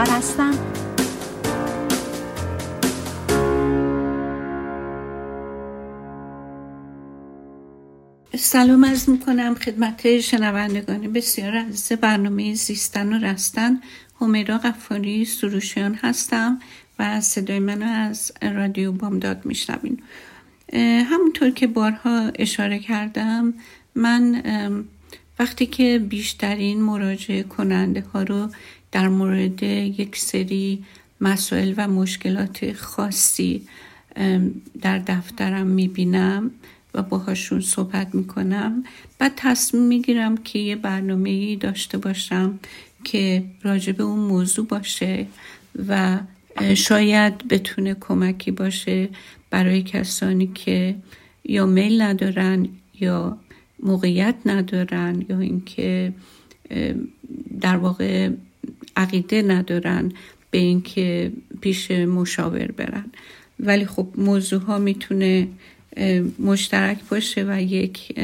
انور هستم. سلام از می‌کنم خدمت شنوندگان بسیار عزیز برنامه زیستن و رستن. همیرا غفاری سروشیان هستم و صدای منو از رادیو بامداد میشنوین. همونطور که بارها اشاره کردم من وقتی که بیشترین مراجعه کننده ها رو در مورد یک سری مسائل و مشکلات خاصی در دفترم می‌بینم و باهاشون صحبت می‌کنم. بعد تصمیم می‌گیرم که یه برنامه ای داشته باشم که راجب اون موضوع باشه و شاید بتونه کمکی باشه برای کسانی که یا میل ندارن یا موقعیت ندارن یا اینکه در واقع عقیده ندارن به اینکه پیش مشاور برن. ولی خب موضوع ها می‌تونه مشترک باشه و یک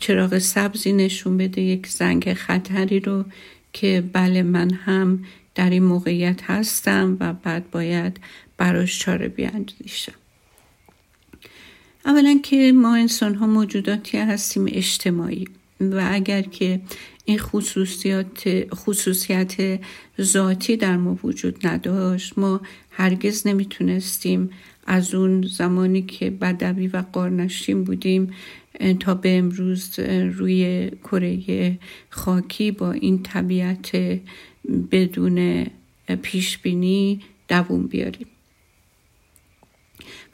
چراغ سبزی نشون بده یک زنگ خطری رو که بله من هم در این موقعیت هستم و بعد باید براش چاره بیاندیشم. اولا که ما انسان ها موجوداتی هستیم اجتماعی. و اگر که این خصوصیات خصوصیت ذاتی در ما وجود نداشت ما هرگز نمی‌تونستیم از اون زمانی که بدوی و قارنشین بودیم تا به امروز روی کره خاکی با این طبیعت بدون پیشبینی دووم بیاریم.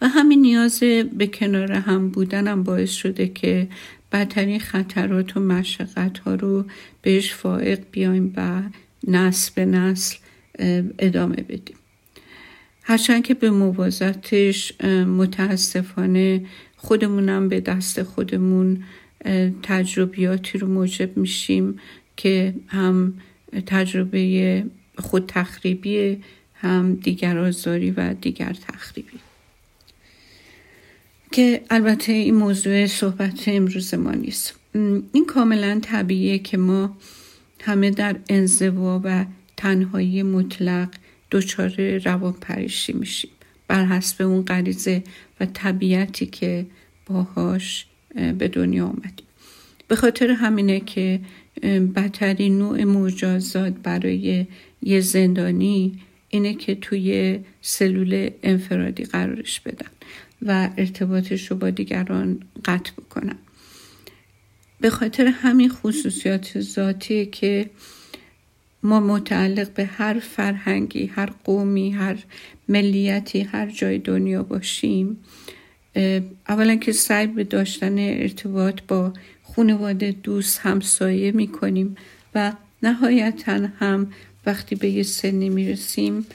و همین نیاز به کنار هم بودن باعث شده که بدترین خطرات و مشقت ها رو بهش فائق بیایم و نسل به نسل ادامه بدیم. هرچند که به موازاتش متاسفانه خودمونم به دست خودمون تجربیاتی رو موجب میشیم که هم تجربه خود تخریبی هم دیگر آزاری و دیگر تخریبی. که البته این موضوع صحبت امروز ما نیست. این کاملا طبیعیه که ما همه در انزوا و تنهایی مطلق دچار روان پریشی میشیم. بر حسب اون غریزه و طبیعتی که باهاش به دنیا آمدیم. به خاطر همینه که بدترین نوع مجازات برای یه زندانی اینه که توی سلول انفرادی قرارش بدن. و ارتباطش رو با دیگران قطع بکنن به خاطر همین خصوصیات ذاتی که ما متعلق به هر فرهنگی هر قومی هر ملیتی هر جای دنیا باشیم اولا که سعی به داشتن ارتباط با خانواده دوست همسایه می کنیم و نهایتا هم وقتی به یه سنی می‌رسیم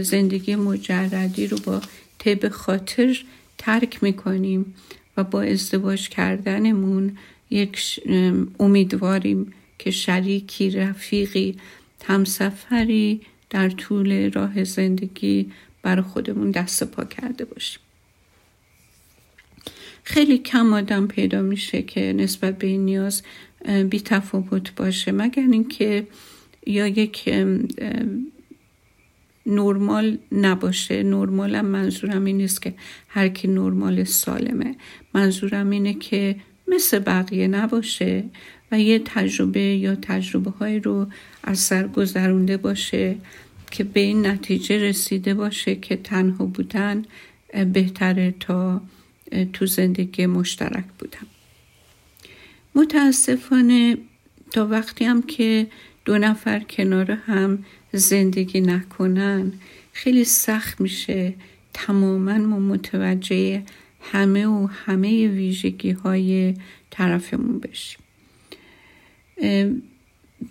زندگی مجردی رو با طب خاطر ترک می‌کنیم و با ازدواج کردنمون یک امیدواریم که شریکی رفیقی همسفری در طول راه زندگی برای خودمون دست پا کرده باشیم. خیلی کم آدم پیدا میشه که نسبت به این نیاز بی تفاوت باشه. مگر اینکه یا یک نرمال نباشه. نرمالم منظورم این نیست که هر کی نرمال سالمه. منظورم اینه که مثل بقیه نباشه و یه تجربه یا تجربه های رو از سر گذرونده باشه که به این نتیجه رسیده باشه که تنها بودن بهتره تا تو زندگی مشترک بودن. متاسفانه تا وقتی هم که دو نفر کنار هم زندگی نکنن. خیلی سخت میشه تماما ما متوجه همه و همه ویژگی های طرفمون بشیم.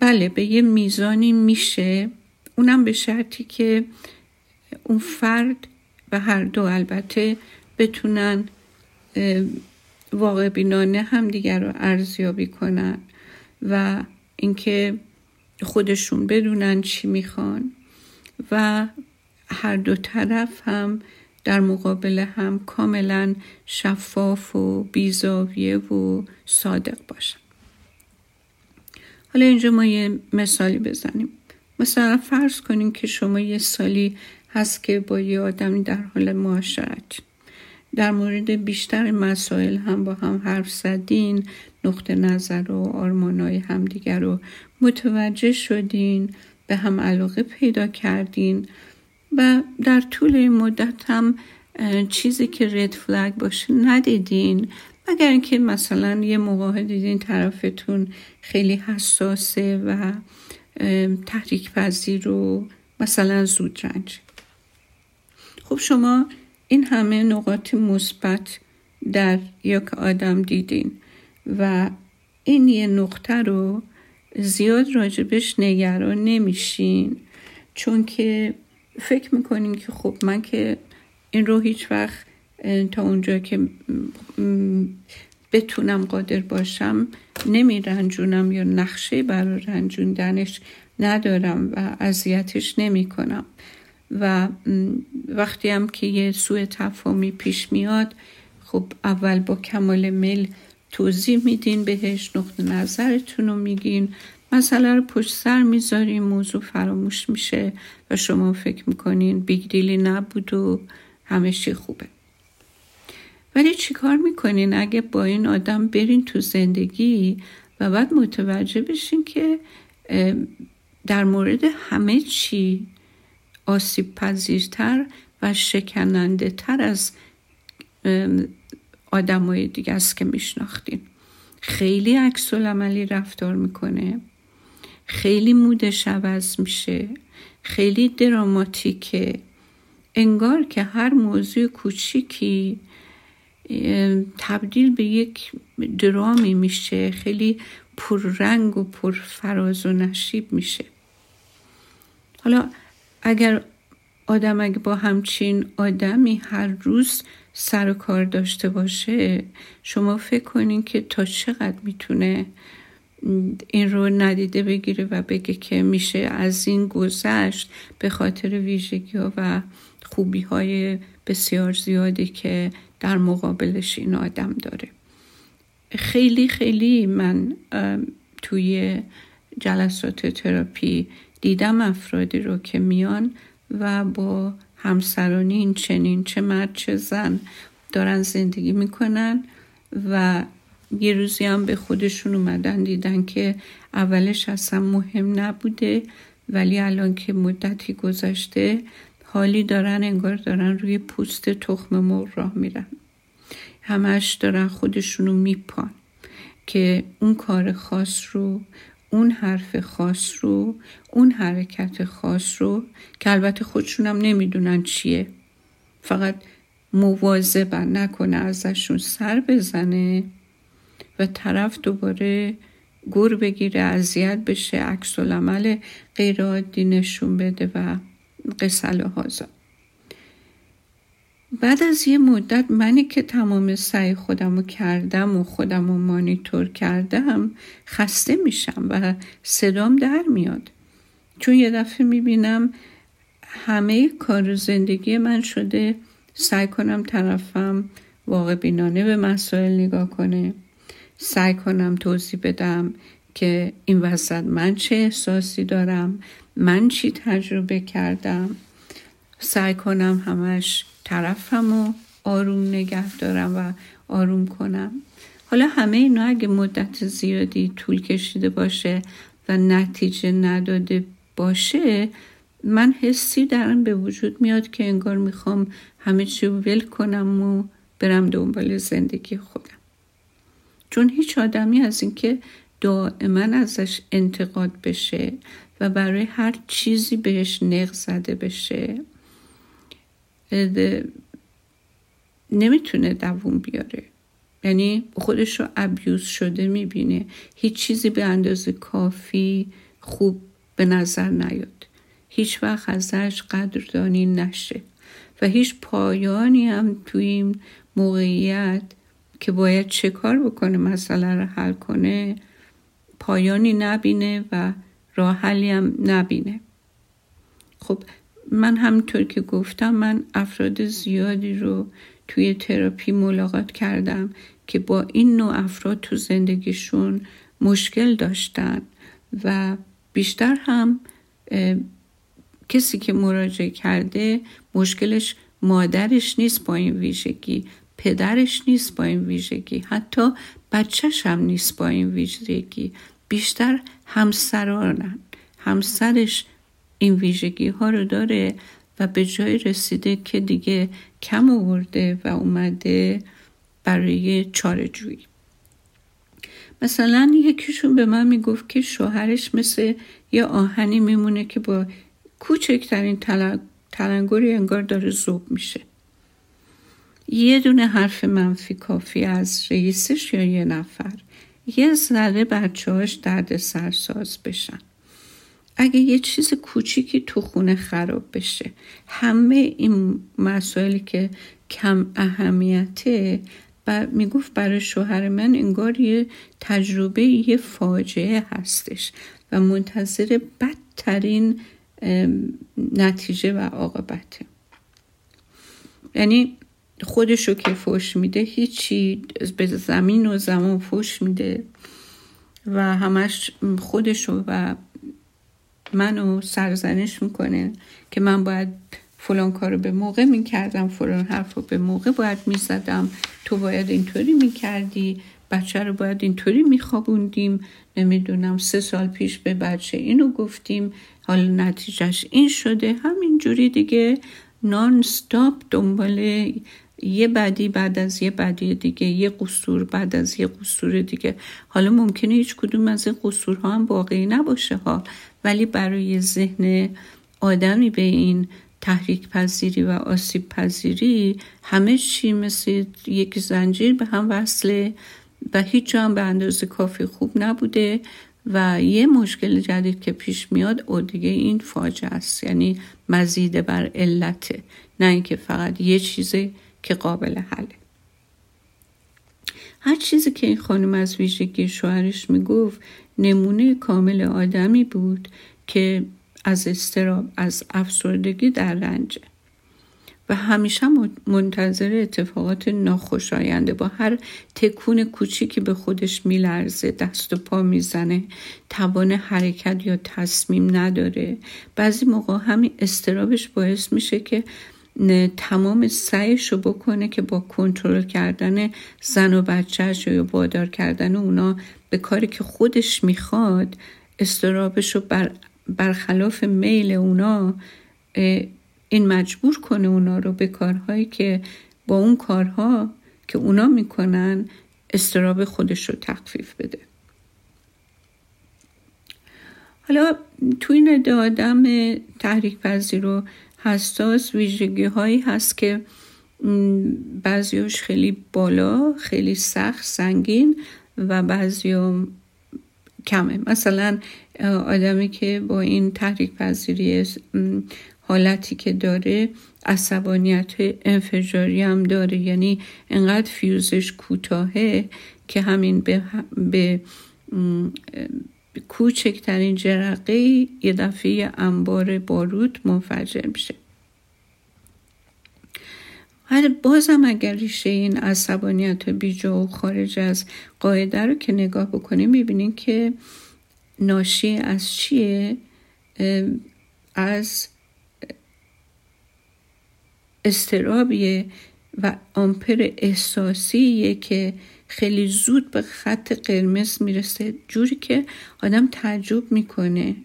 بله به یه میزانی میشه. اونم به شرطی که اون فرد و هر دو البته بتونن واقع بینانه هم دیگر رو ارزیابی کنن و اینکه خودشون بدونن چی می‌خوان و هر دو طرف هم در مقابل هم کاملا شفاف و بیزاویه و صادق باشن. حالا اینجا ما یه مثالی بزنیم. مثلا فرض کنین که شما یه سالی هست که با یه آدمی در حال معاشرت. در مورد بیشتر مسائل هم با هم حرف زدین نقطه نظر و آرمانای همدیگر رو متوجه شدین به هم علاقه پیدا کردین و در طول این مدت هم چیزی که رد فلگ باشه ندیدین. مگر اینکه مثلا یه موقع دیدین طرفتون خیلی حساسه و تحریک پذیر رو مثلا زود رنج. خب شما این همه نقاط مثبت در یک آدم دیدین و این یه نقطه رو زیاد راجبش نگران نمیشین. چون که فکر می‌کنین که خب من که این رو هیچ وقت تا اونجا که بتونم قادر باشم نمی رنجونم یا نقشه برای رنجوندنش ندارم و اذیتش نمی کنم و وقتی هم که یه سوء تفاهمی پیش میاد خب اول با کمال میل توضیح میدین بهش نقطه نظرتون رو میگین. مسئله رو پشت سر می‌ذارین موضوع فراموش میشه و شما فکر می‌کنین big deal ی نبود و همه چی خوبه. ولی چیکار می‌کنین؟ اگه با این آدم برین تو زندگی و بعد متوجه بشین که در مورد همه چی آسیب پذیرتر و شکننده تر از آدمای دیگه است که میشناختین. خیلی عکس عملی رفتار می‌کنه. خیلی مودش عوض میشه. خیلی دراماتیکه. انگار که هر موضوع کوچیکی تبدیل به یک درامی میشه. خیلی پررنگ و پرفراز و نشیب میشه. حالا اگر آدم اگه با همچین آدمی هر روز سر و کار داشته باشه شما فکر کنین که تا چقدر می‌تونه این رو ندیده بگیره و بگه که میشه از این گذشت به خاطر ویژگی ها و خوبی های بسیار زیادی که در مقابلش این آدم داره. خیلی خیلی من توی جلسات تراپی دیدم افرادی رو که میان و با همسرانی این چنین چه مرد چه زن دارن زندگی می‌کنن و یه روزی هم به خودشون اومدن دیدن که اولش اصلا مهم نبوده ولی الان که مدتی گذشته حالی دارن انگار دارن روی پوست تخم مرغ راه میرن. همش دارن خودشونو میپان که اون کار خاص رو اون حرف خاص رو اون حرکت خاص رو که البته خودشونم نمی‌دونن چیه. فقط مواظبن نکنه ازشون سر بزنه و طرف دوباره گور بگیره اذیت بشه عکس العمل غیر عادی نشون بده و قسل هازا بعد از یه مدت منی که تمام سعی خودم رو کردم و خودم رو مانیتور کردم خسته میشم و صدام در میاد. چون یه دفعه می‌بینم همه کار زندگی من شده سعی کنم طرفم واقع بینانه به مسائل نگاه کنه سعی کنم توضیح بدم که این وسط من چه احساسی دارم من چی تجربه کردم. سعی کنم همش طرفم و آروم نگه دارم و آروم کنم. حالا همه اینا اگه مدت زیادی طول کشیده باشه و نتیجه نداده باشه من حسی درم به وجود میاد که انگار می‌خوام همه چی ول کنم و برم دنبال زندگی خودم. چون هیچ آدمی از اینکه دائما ازش انتقاد بشه و برای هر چیزی بهش نق زده بشه. نمی‌تونه دووم بیاره. یعنی خودش رو ابیوز شده می‌بینه. هیچ چیزی به اندازه کافی خوب به نظر نیاد. هیچ وقت ازش قدردانی نشه. و هیچ پایانی هم توی این موقعیت که باید چه کار بکنه مسئله رو حل کنه پایانی نبینه و راه حلی هم نبینه. خب من همینطور که گفتم من افراد زیادی رو توی تراپی ملاقات کردم که با این نوع افراد تو زندگیشون مشکل داشتن و بیشتر هم کسی که مراجعه کرده مشکلش مادرش نیست با این ویژگی پدرش نیست با این ویژگی حتی بچهش هم نیست با این ویژگی. بیشتر همسرانن همسرش این ویژگی ها رو داره و به جای رسیده که دیگه کم آورده و اومده برای چارجویی مثلا یکیشون به من می‌گفت که شوهرش مثل یه آهنی میمونه که با کوچکترین تلنگری انگار داره زوب میشه. یه دونه حرف منفی کافی از رئیسش یا یه نفر. یه ذره بچه هاش درد سرساز بشن. اگه یه چیز کوچیکی تو خونه خراب بشه همه این مسائلی که کم اهمیته و می‌گفت برای شوهر من انگار یه تجربه یه فاجعه هستش و منتظر بدترین نتیجه و عاقبته. یعنی خودشو که فوش میده هیچی به زمین و زمان فوش میده و همش خودشو و منو سرزنش می‌کنه که من باید فلان کارو به موقع می‌کردم فلان حرف رو به موقع باید می‌زدم. تو باید اینطوری می‌کردی بچه رو باید اینطوری میخوابوندیم. نمی‌دونم سه سال پیش به بچه اینو گفتیم حالا نتیجهش این شده. همینجوری دیگه نان ستاپ دنبال یه بدی بعد از یه بدی دیگه یه قصور بعد از یه قصور دیگه. حالا ممکنه هیچ کدوم از این قصورها هم واقعی نباشه. ها ولی برای ذهن آدمی به این تحریک پذیری و آسیب پذیری همه چی مثل یک زنجیر به هم وصله و هیچ هم به اندازه کافی خوب نبوده و یه مشکل جدید که پیش میاد او دیگه این فاجعه است. یعنی مزید بر علته نه اینکه فقط یه چیزی که قابل حله. هر چیزی که این خانم از ویژگی شوهرش می‌گفت نمونه کامل آدمی بود که از استراب از افسردگی در رنجه و همیشه منتظر اتفاقات ناخوشاینده با هر تکون کوچیکی به خودش میلرزه دست و پا می‌زنه توان حرکت یا تصمیم نداره. بعضی موقع همین استرابش باعث میشه که تمام سعیش رو بکنه که با کنترل کردن زن و بچهش یا بادار کردن اونا به کاری که خودش می‌خواد استرابش رو بر برخلاف میل اونا این مجبور کنه اونا رو به کارهایی که با اون کارها که اونا می‌کنن استراب خودش رو تخفیف بده. حالا تو این آدم تحریک پذیر و حساس ویژگی هایی هست که بعضیاش خیلی بالا خیلی سخت سنگین و بعضی کمه. مثلا آدمی که با این تحریک پذیری حالتی که داره عصبانیت انفجاری هم داره. یعنی انقدر فیوزش کوتاهه که همین به, به کوچکترین جرقه یه دفعه انبار بارود منفجر میشه. بازم اگر ریشه این عصبانیت بیجا و خارج از قاعده رو که نگاه بکنیم می‌بینیم که ناشی از چیه؟ از استرابیه و آمپر احساسیه که خیلی زود به خط قرمز می‌رسه. جوری که آدم تعجب می‌کنه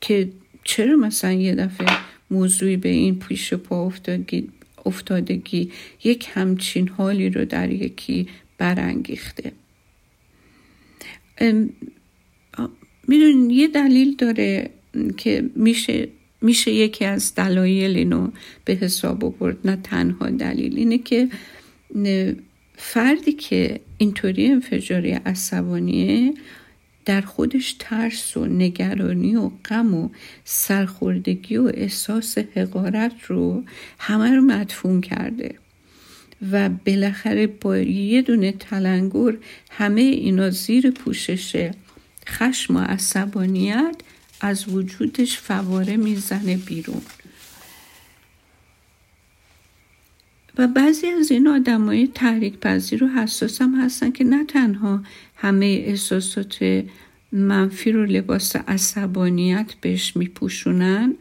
که چرا مثلا یه دفعه موضوعی به این پیش پا افتادگی, افتادگی یک همچین حالی رو در یکی برانگیخته. می‌دونین یه دلیل داره که میشه میشه یکی از دلایل اینو به حساب آورد. نه تنها دلیل اینه که فردی که اینطوری انفجاری عصبانیه در خودش ترس و نگرانی و غم و سرخوردگی و احساس حقارت رو همه رو مدفون کرده. و بالاخره با یه دونه تلنگور همه اینا زیر پوشش خشم و عصبانیت از وجودش فواره می‌زنه بیرون. و بعضی از این آدم های تحریک پذیر و حساس هم هستن که نه تنها همه احساسات منفی رو لباس عصبانیت بهش میپوشونن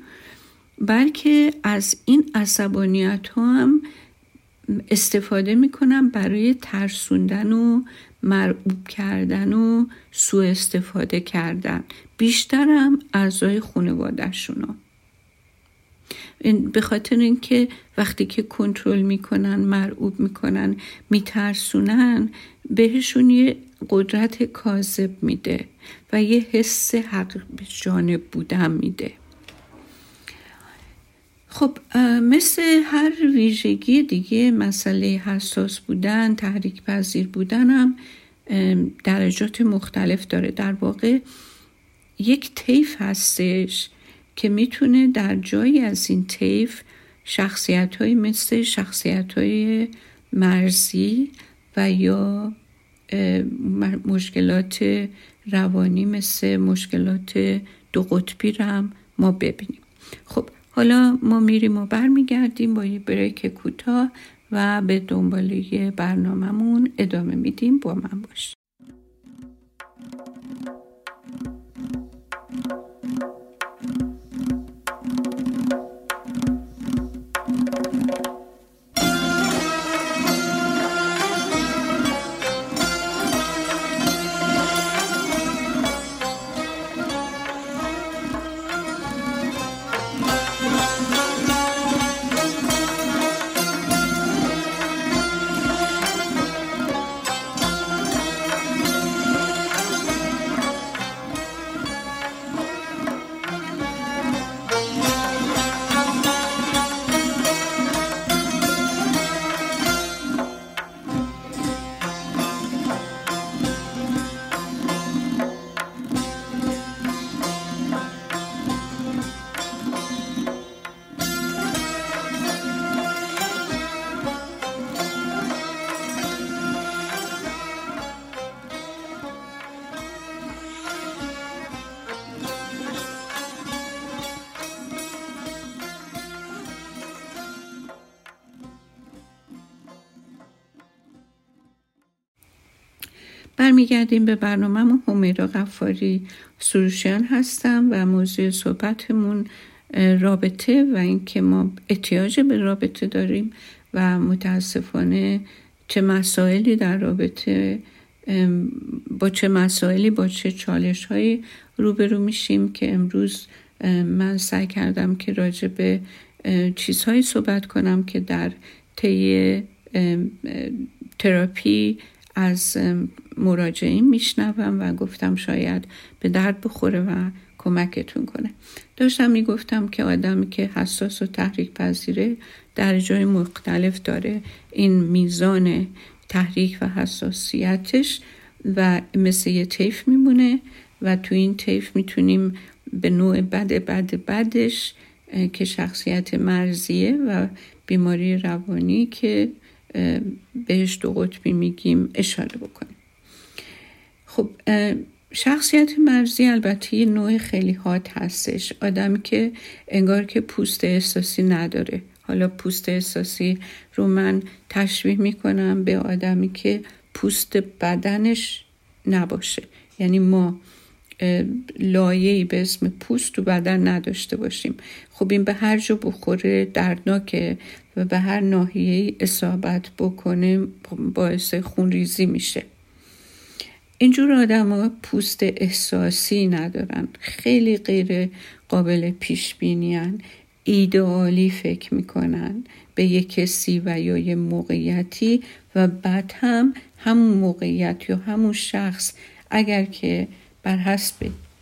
بلکه از این عصبانیت ها هم استفاده می‌کنن برای ترسوندن و مرعوب کردن و سوء استفاده کردن. بیشترم اعضای خانوادهشون به خاطر اینکه وقتی که کنترل می‌کنن مرعوب می‌کنن میترسونن بهشون یه قدرت کاذب میده و یه حس حق جانب بودن میده. خب مثل هر ویژگی دیگه مسئله حساس بودن تحریک پذیر بودن هم درجات مختلف داره. در واقع یک طیف هستش که می‌تونه در جایی از این طیف شخصیت های مثل شخصیت های مرزی و یا مشکلات روانی مثل مشکلات دو قطبی رو هم ما ببینیم. خب حالا ما میریم و برمیگردیم با یه بریک کوتاه و به دنباله برنامهمون ادامه میدیم. با من باشیم برمیگردیم به برنامه همیرا غفاری سروشیان هستم و موضوع صحبتمون رابطه و اینکه ما احتیاج به رابطه داریم و متاسفانه چه مسائلی در رابطه با چه مسائلی با چه چالش هایی روبرو میشیم که امروز من سعی کردم که راجع به چیزهایی صحبت کنم که در طی تراپی از مراجعین میشنوم و گفتم شاید به درد بخوره و کمکتون کنه. داشتم می‌گفتم که آدمی که حساس و تحریک پذیره در جای مختلف داره. این میزان تحریک و حساسیتش و مثل یه طیف میمونه و تو این طیف می‌تونیم به نوع بد بد بدش که شخصیت مرزیه و بیماری روانی که بهش دو قطبی میگیم اشاره بکنیم. خب شخصیت مرزی البته یه نوع خیلی حاد هستش. آدمی که انگار که پوست احساسی نداره. حالا پوست احساسی رو من تشبیه می‌کنم به آدمی که پوست بدنش نباشه. یعنی ما لایه‌ای به اسم پوست تو بدن نداشته باشیم. خب این به هر جا بخوره دردناکه. و به هر ناحیه اصابت بکنه باعث خونریزی میشه. اینجور آدم ها پوست احساسی ندارن خیلی غیر قابل پیش بینیان ایدئالی فکر می‌کنن به یک کسی و یا یه موقعیتی و بعد هم همون موقعیت یا همون شخص اگر که بر حسب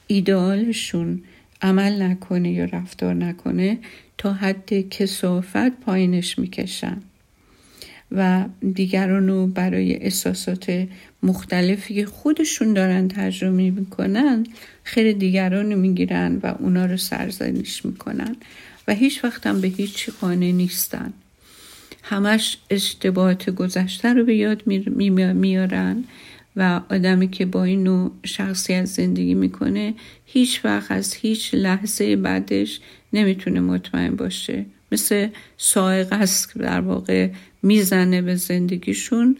ایدئالشون عمل نکنه یا رفتار نکنه تا حد کسافت پایینش می‌کشن و دیگران رو برای احساسات مختلفی که خودشون دارن تجربه می‌کنن خیر دیگران رو می‌گیرن و اونا رو سرزنش می‌کنن و هیچ وقت هم به هیچ خانه نیستن. همش اشتباهات گذشته رو به یاد میارن و آدمی که با این نوع شخصیت زندگی می‌کنه هیچ وقت از هیچ لحظه بعدش نمی‌تونه مطمئن باشه. مثل سائق است در واقع می‌زنه به زندگیشون.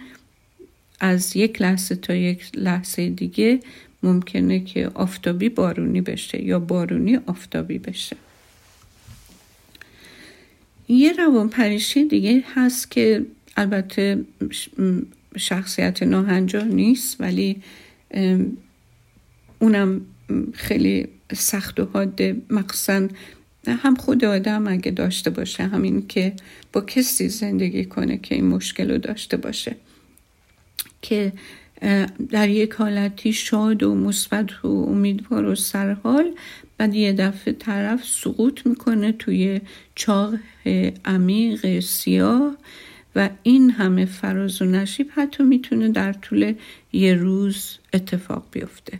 از یک لحظه تا یک لحظه دیگه ممکنه که آفتابی بارونی بشه یا بارونی آفتابی بشه. یه روان پریشی دیگه هست که البته شخصیت ناهنجار نیست ولی اونم خیلی سخت و حاده مخصوصا هم خود آدم اگه داشته باشه همین که با کسی زندگی کنه که این مشکل رو داشته باشه. که در یک حالتی شاد و مثبت و امیدوار و سرحال بعد یه دفعه طرف سقوط می‌کنه توی چاه عمیق سیاه و این همه فراز و نشیب حتی می‌تونه در طول یه روز اتفاق بیفته.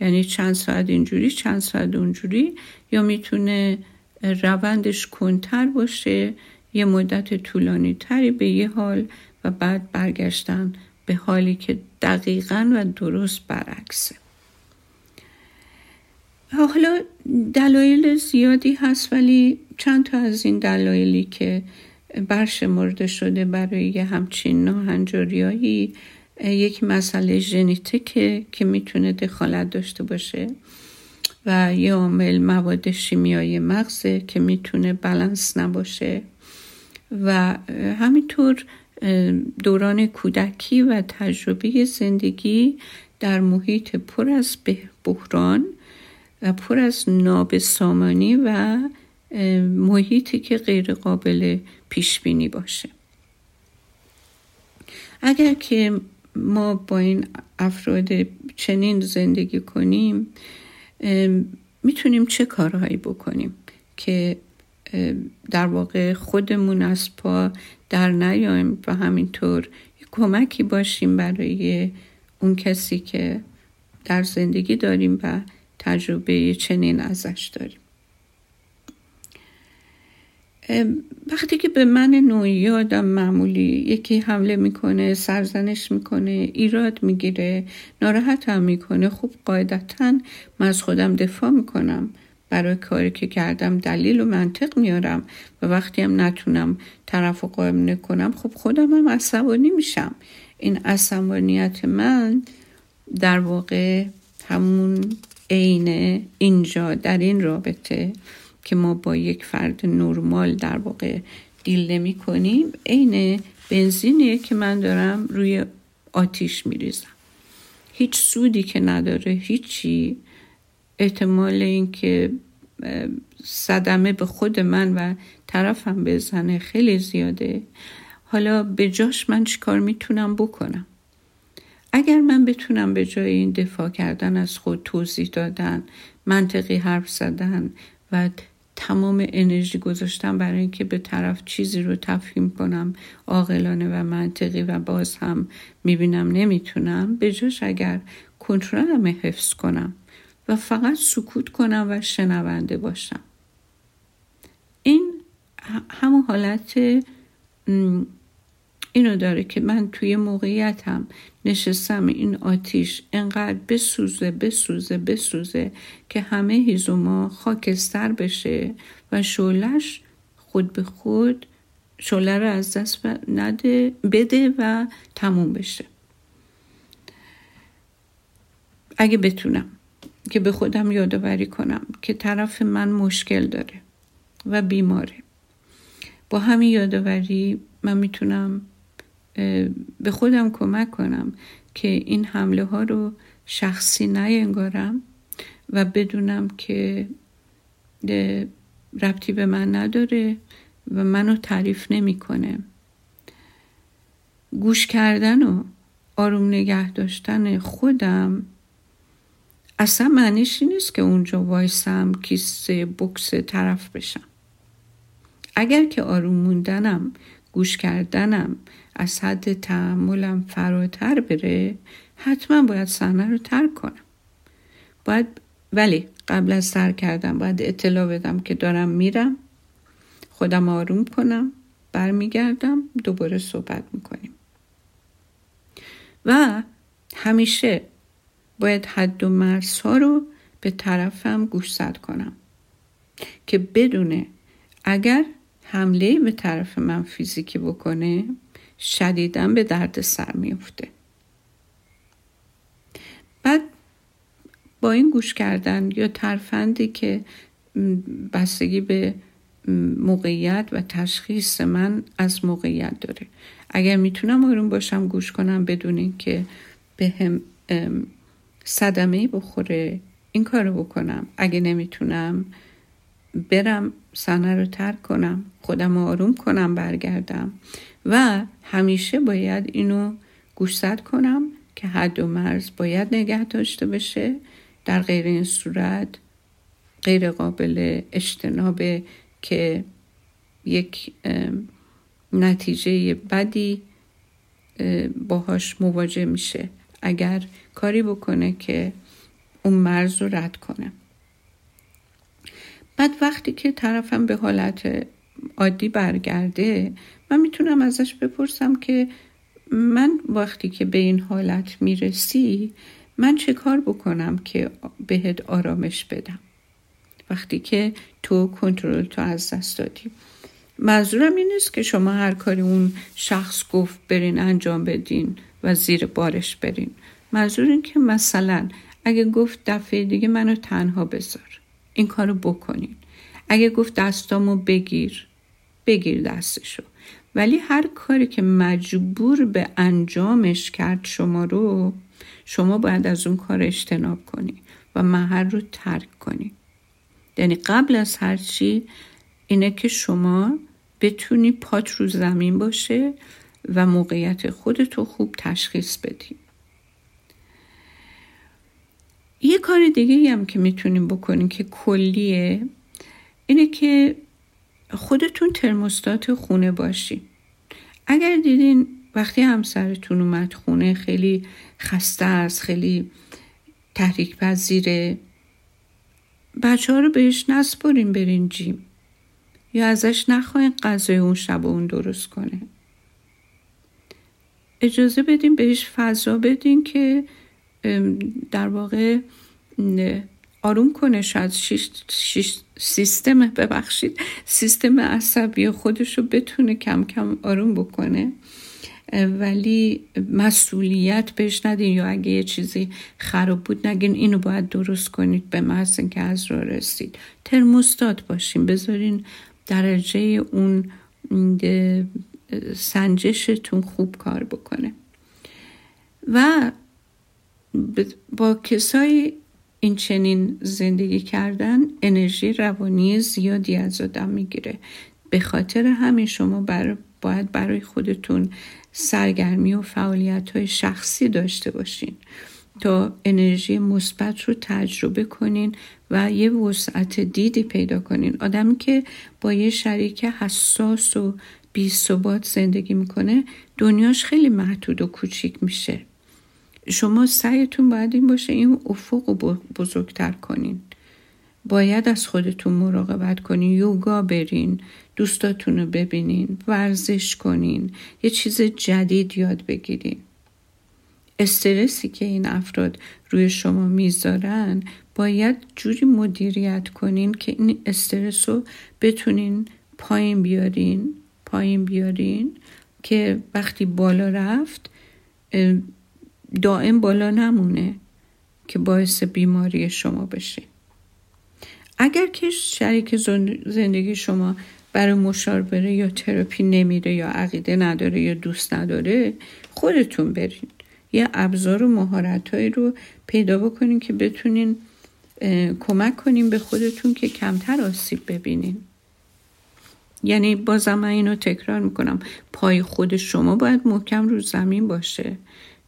یعنی چند ساعت اینجوری چند ساعت اونجوری یا می‌تونه روندش کنتر باشه یه مدت طولانی تری به یه حال و بعد برگشتن به حالی که دقیقا و درست برعکسه. حالا دلایل زیادی هست ولی چند تا از این دلایلی که برشمرده شده برای همچین ناهنجاریایی یک مسئله ژنتیکه که می‌تونه دخالت داشته باشه. و یه عامل مواد شیمیایی مغزه که می‌تونه بلنس نباشه. و همینطور دوران کودکی و تجربه زندگی در محیط پر از بحران و پر از نابسامانی و محیطی که غیر قابل پیش بینی باشه. اگر که ما با این افراد چنین زندگی کنیم می‌تونیم چه کارهایی بکنیم که در واقع خودمون از پا در نیایم و همینطور کمکی باشیم برای اون کسی که در زندگی داریم و تجربه چنین ازش داریم. وقتی که به من نوعی آدم معمولی یکی حمله می‌کنه سرزنش می‌کنه ایراد می‌گیره ناراحت هم می‌کنه خوب قاعدتا من از خودم دفاع می‌کنم برای کاری که کردم دلیل و منطق میارم و وقتی هم نتونم طرف و قایم نکنم خب خودم هم عصبانی میشم. این عصبانیت من در واقع همون عینه اینجا در این رابطه که ما با یک فرد نرمال در واقع دیل نمی کنیم عین بنزینیه که من دارم روی آتیش میریزم. هیچ سودی که نداره هیچی. احتمال اینکه صدمه به خود من و طرفم بزنه خیلی زیاده. حالا به جاش من چیکار می‌تونم بکنم؟ اگر من بتونم به جای این دفاع کردن از خود توضیح دادن منطقی حرف زدن و تمام انرژی گذاشتم برای اینکه به طرف چیزی رو تفهیم کنم عاقلانه و منطقی و باز هم می‌بینم نمی‌تونم به جاش اگر کنترلم حفظ کنم و فقط سکوت کنم و شنونده باشم. این همون حالت اینو داره که من توی موقعیتم نشستم این آتیش انقدر بسوزه بسوزه بسوزه که همه هیزوما خاکستر بشه و شولش خود به خود شوله رو از دست نده بده و تموم بشه. اگه بتونم که به خودم یادآوری کنم که طرف من مشکل داره و بیماره. با همین یادآوری من می‌تونم به خودم کمک کنم که این حمله ها رو شخصی نینگارم و بدونم که ربطی به من نداره و منو تعریف نمی‌کنه. گوش کردن و آروم نگه داشتن خودم اصلا معنیش نیست که اونجا وایسم کیسه بکس طرف بشم. اگر که آروم موندنم گوش کردنم از حد تحملم فراتر بره حتما باید صحنه رو ترک کنم. باید ولی قبل از سر کردم باید اطلاع بدم که دارم میرم خودم آروم کنم برمیگردم دوباره صحبت می‌کنیم. و همیشه باید حد و مرزها رو به طرفم گوشزد کنم که بدونه اگر حمله به طرف من فیزیکی بکنه شدیدا به درد سر میفته بعد با این گوش کردن یا ترفندی که بستگی به موقعیت و تشخیص من از موقعیت داره. اگر می‌تونم آروم باشم گوش کنم بدون اینکه به هم صدمه بخوره این کارو بکنم. اگه نمی‌تونم برم صحنه رو ترک کنم خودم آروم کنم برگردم و همیشه باید اینو گوشزد کنم که حد و مرز باید نگه داشته بشه در غیر این صورت غیر قابل اجتنابه که یک نتیجه بدی باهاش مواجه میشه. اگر کاری بکنه که اون مرز رو رد کنه. بعد وقتی که طرفم به حالت عادی برگرده من می‌تونم ازش بپرسم که من وقتی که به این حالت می‌رسی من چه کار بکنم که بهت آرامش بدم؟ وقتی که تو کنترل تو از دست دادی. منظورم این نیست که شما هر کاری اون شخص گفت برین انجام بدین و زیر بارش برین. منظور این که مثلا اگه گفت دفعه دیگه منو تنها بذار. این کارو بکنین. اگه گفت دستامو بگیر بگیر دستشو. ولی هر کاری که مجبور به انجامش کرد شما رو شما باید از اون کار اجتناب کنی و محل رو ترک کنی. یعنی قبل از هر چی اینه که شما بتونی پات رو زمین باشه و موقعیت خودتو خوب تشخیص بدی. یه کار دیگه هم که می‌تونیم بکنیم که کلیه اینه که خودتون ترموستات خونه باشین اگر دیدین وقتی همسرتون اومد خونه خیلی خسته است خیلی تحریک پذیره بچه ها رو بهش نسپرین برین جیم. یا ازش نخواین غذای اون شب اون درست کنه. اجازه بدین بهش فضا بدین که در واقع آروم کنه شاید سیستم ببخشید. سیستم عصبی خودش رو بتونه کم کم آروم بکنه. ولی مسئولیت بهش ندین. یا اگه یه چیزی خراب بود نگین اینو باید درست کنید. به محض اینکه از رو رسید. ترموستات باشین. بذارین درجه اون سنجشتون خوب کار بکنه. و با کسای این چنین زندگی کردن انرژی روانی زیادی از آدم می‌گیره. به خاطر همین شما بر باید برای خودتون سرگرمی و فعالیت های شخصی داشته باشین تا انرژی مثبت رو تجربه کنین و یه وسعت دیدی پیدا کنین. آدمی که با یه شریک حساس و بی زندگی می‌کنه دنیاش خیلی محدود و کوچیک میشه. شما سعیتون باید این باشه این افق رو بزرگتر کنین. باید از خودتون مراقبت کنین یوگا برین دوستاتون رو ببینین ورزش کنین یه چیز جدید یاد بگیرین. استرسی که این افراد روی شما می‌ذارن باید جوری مدیریت کنین که این استرس رو بتونین پایین بیارین پایین بیارین که وقتی بالا رفت دائم بالا نمونه که باعث بیماری شما بشه. اگر که شریک زندگی شما برای مشاوره یا تراپی نمیره یا عقیده نداره یا دوست نداره خودتون برین. یه ابزار و مهارتهایی رو پیدا بکنین که بتونین کمک کنین به خودتون که کمتر آسیب ببینین. یعنی بازم من اینو تکرار می‌کنم. پای خود شما باید محکم رو زمین باشه.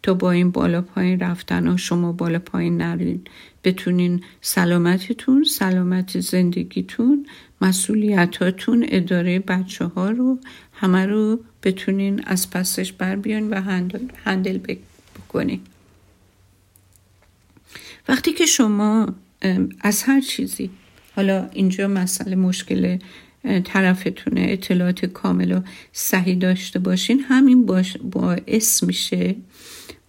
تا با این بالا پایین رفتن ها شما بالا پایین نرین. بتونین سلامتتون سلامت زندگیتون مسئولیتاتون اداره بچه ها رو همه رو بتونین از پسش بر بیان و هندل, هندل بکنین. وقتی که شما از هر چیزی حالا اینجا مسئله مشکل طرفتونه اطلاعات کامل و صحیح داشته باشین. همین باش باعث میشه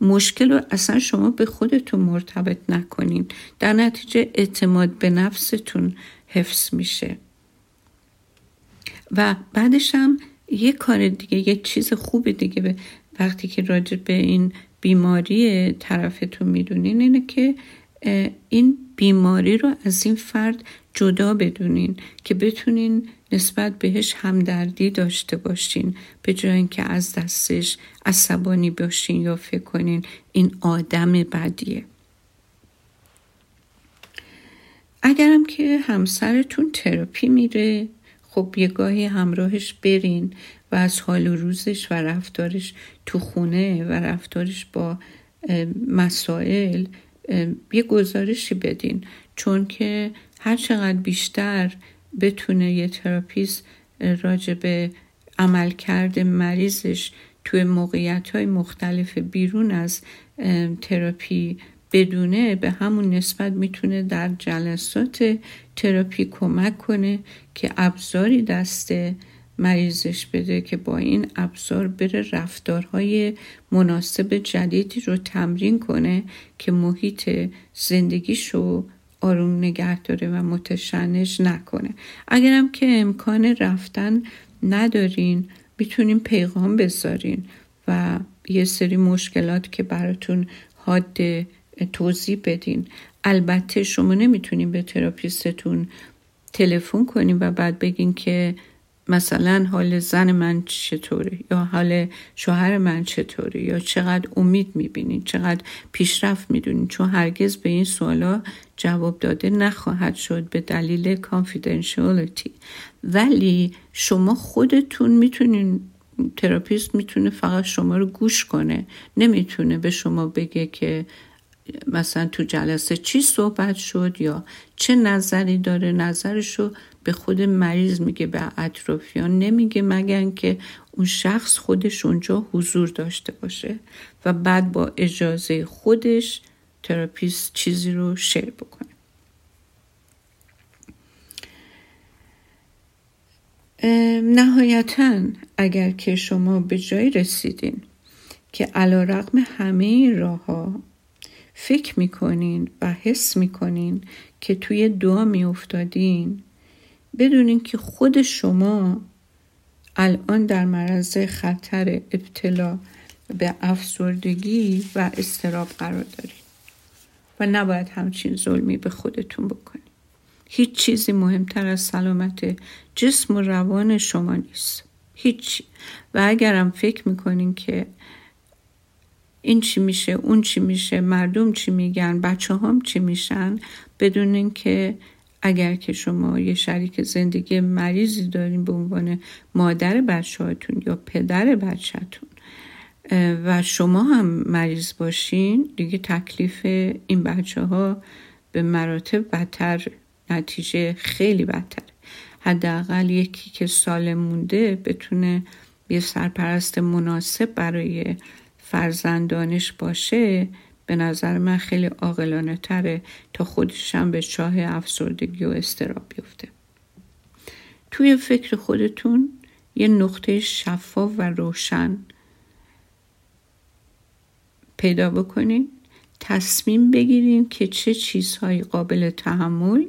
مشکل رو اصلا شما به خودتون مرتبط نکنین. در نتیجه اعتماد به نفستون حفظ میشه. و بعدش هم یه کار دیگه یه چیز خوب دیگه به وقتی که راجع به این بیماری طرفتون می‌دونین اینه که این بیماری رو از این فرد جدا بدونین که بتونین نسبت بهش همدردی داشته باشین به جای اینکه از دستش عصبانی باشین یا فکر کنین این آدم بدیه. اگرم که همسرتون تراپی میره خب یه گاهی همراهش برین و از حال و روزش و رفتارش تو خونه و رفتارش با مسائل یه گزارشی بدین. چون که هر چقدر بیشتر بتونه یه تراپیست راجع به عملکرد مریضش توی موقعیت های مختلف بیرون از تراپی بدونه به همون نسبت می‌تونه در جلسات تراپی کمک کنه که ابزاری دست مریضش بده که با این ابزار بره رفتارهای مناسب جدیدی رو تمرین کنه که محیط زندگیشو آروم نگه داره و متشنج نکنه. اگرم که امکان رفتن ندارین می‌تونین پیغام بذارین و یه سری مشکلات که براتون حاد توضیح بدین. البته شما نمی‌تونین به تراپیستتون تلفن کنین و بعد بگین که مثلا حال زن من چطوره؟ یا حال شوهر من چطوره؟ یا چقدر امید می‌بینین؟ چقدر پیشرفت می‌بینین؟ چون هرگز به این سوالا جواب داده نخواهد شد به دلیل confidentiality ولی شما خودتون می‌تونین تراپیست می‌تونه فقط شما رو گوش کنه. نمی‌تونه به شما بگه که مثلا تو جلسه چی صحبت شد یا چه نظری داره نظرشو به خود مریض میگه به اطرافیان نمیگه مگر که اون شخص خودش اونجا حضور داشته باشه و بعد با اجازه خودش تراپیست چیزی رو شیر بکنه. نهایتا اگر که شما به جایی رسیدین که علا رقم همه این راه ها فکر می‌کنین و حس می‌کنین که توی دعا میافتادین بدونین که خود شما الان در معرض خطر ابتلا به افسردگی و استراب قرار دارید و نباید همچین ظلمی به خودتون بکنید هیچ چیزی مهمتر از سلامت جسم و روان شما نیست. هیچی و اگرم فکر می‌کنین که این چی میشه اون چی میشه مردم چی میگن بچه هم چی میشن بدونین که اگر که شما یه شریک زندگی مریضی دارین به عنوان مادر بچهاتون یا پدر بچهتون و شما هم مریض باشین دیگه تکلیف این بچه ها به مراتب بدتر نتیجه خیلی بدتر حداقل یکی که سالم مونده بتونه یه سرپرست مناسب برای فرزندانش باشه به نظر من خیلی عاقلانه تره تا خودشم به چاه افسردگی و استراب بیفته. توی فکر خودتون یه نقطه شفاف و روشن پیدا بکنین تصمیم بگیرین که چه چیزهایی قابل تحمل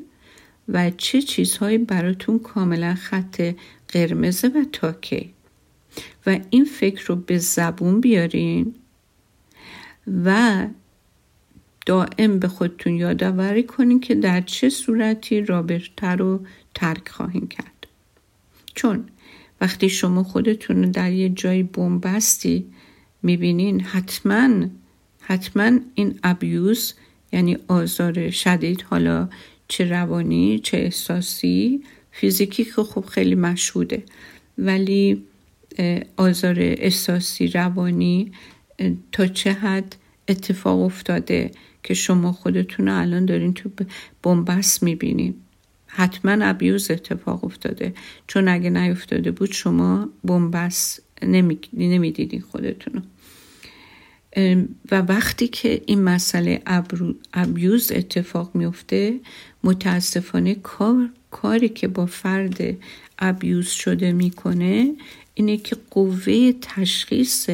و چه چیزهایی براتون کاملا خط قرمزه و تاکه. و این فکر رو به زبون بیارین و دائم به خودتون یادآوری کنین که در چه صورتی رابطه رو ترک خواهیم کرد. چون وقتی شما خودتون رو در یه جای بنبستی می‌بینین حتما حتما این ابیوز یعنی آزار شدید حالا چه روانی چه احساسی فیزیکی که خب خیلی مشهوده. ولی آزار احساسی روانی تا چه حد اتفاق افتاده. که شما خودتون الان دارین تو بنبست می‌بینین. حتما ابیوز اتفاق افتاده. چون اگه نیفتاده بود شما بنبست نمی‌دیدین خودتون و وقتی که این مسئله ابیوز اتفاق میفته متاسفانه کار کاری که با فرد ابیوز شده می‌کنه اینه که قوه تشخیص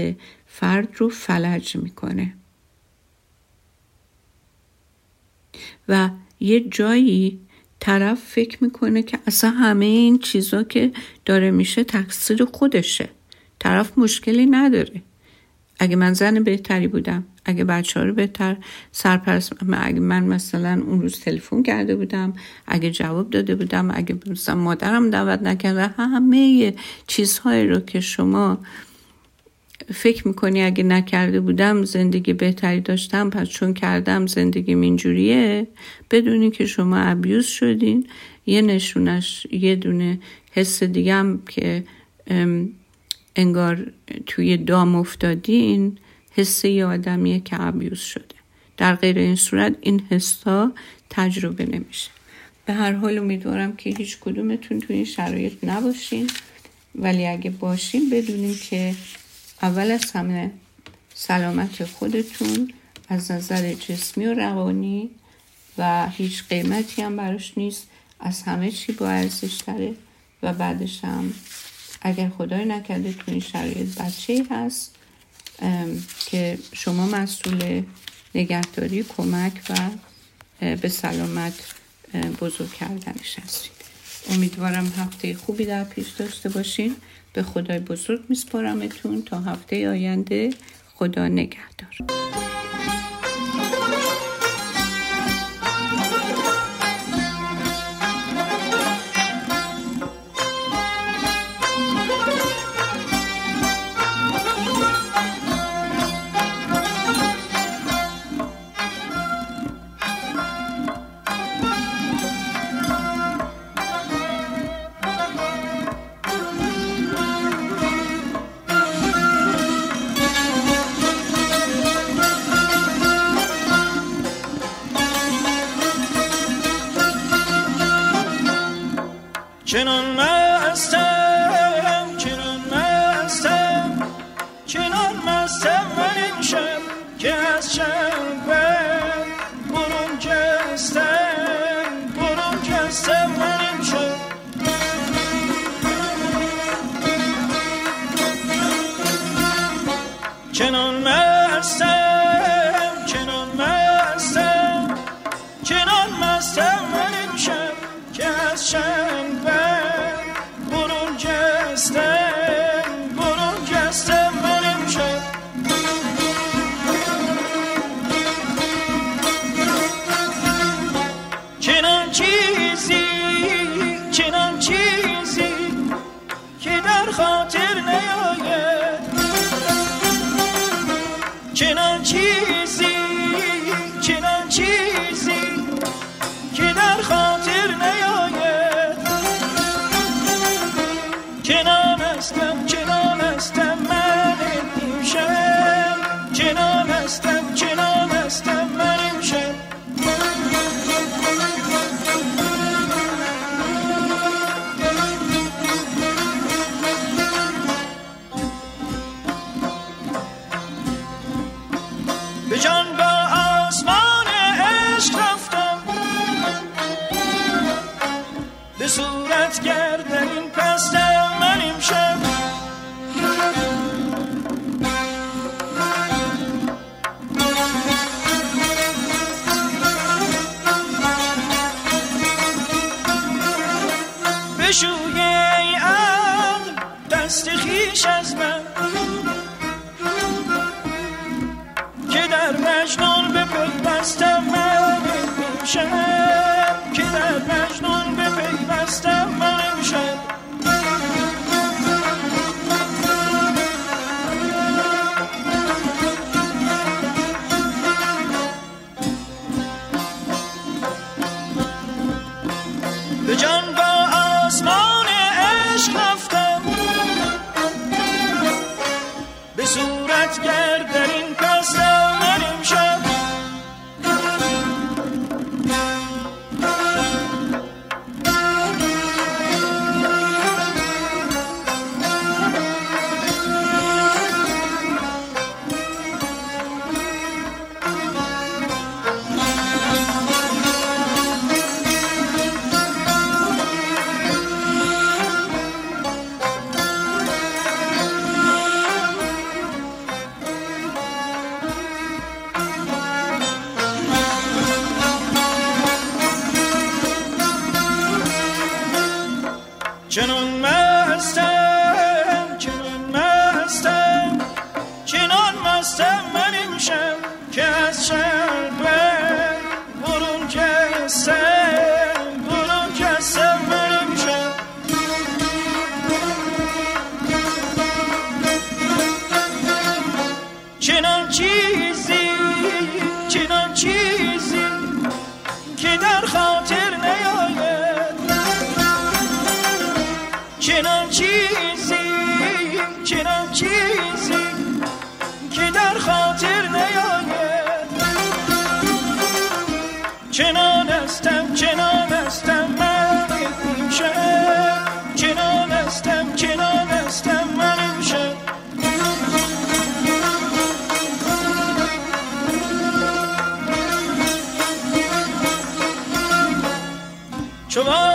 فرد رو فلج می‌کنه. و یه جایی طرف فکر می‌کنه که اصلا همه این چیزا که داره میشه تقصیر خودشه. طرف مشکلی نداره. اگه من زن بهتری بودم اگه بچه ها رو بهتر سرپرست اگه من مثلا اون روز تلفن کرده بودم اگه جواب داده بودم اگه مثلا مادرم دعوت نکرده همه چیزهایی رو که شما فکر می‌کنی اگه نکرده بودم زندگی بهتری داشتم پس چون کردم زندگی اینجوریه. بدونی که شما ابیوز شدین. یه نشونش یه دونه حس دیگه هم که انگار توی دام افتادین حس یه آدمیه که ابیوز شده. در غیر این صورت این حسا تجربه نمیشه. به هر حال امیدوارم که هیچ کدومتون توی این شرایط نباشین. ولی اگه باشین بدونیم که اول از همه سلامت خودتون از نظر جسمی و روانی و هیچ قیمتی هم براش نیست. از همه چی با ارزش و بعدش هم اگر خدای نکرده تو این شرایط بچه هست که شما مسئول نگهداری کمک و به سلامت بزرگ کردنش هستید امیدوارم هفته خوبی در پیش داشته باشین. به خدای بزرگ میسپارمتون تا هفته آینده. خدا نگهدار. چنان مستم من شب که از چند شما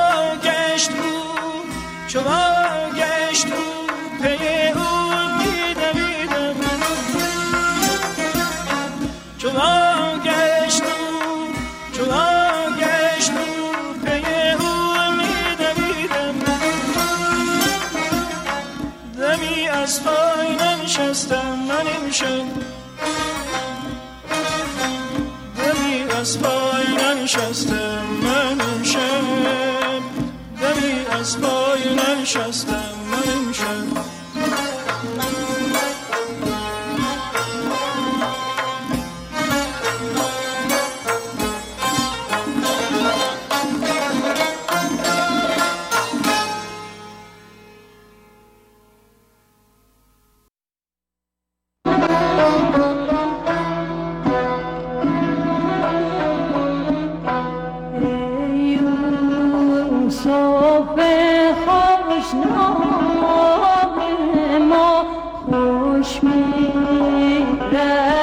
Yeah.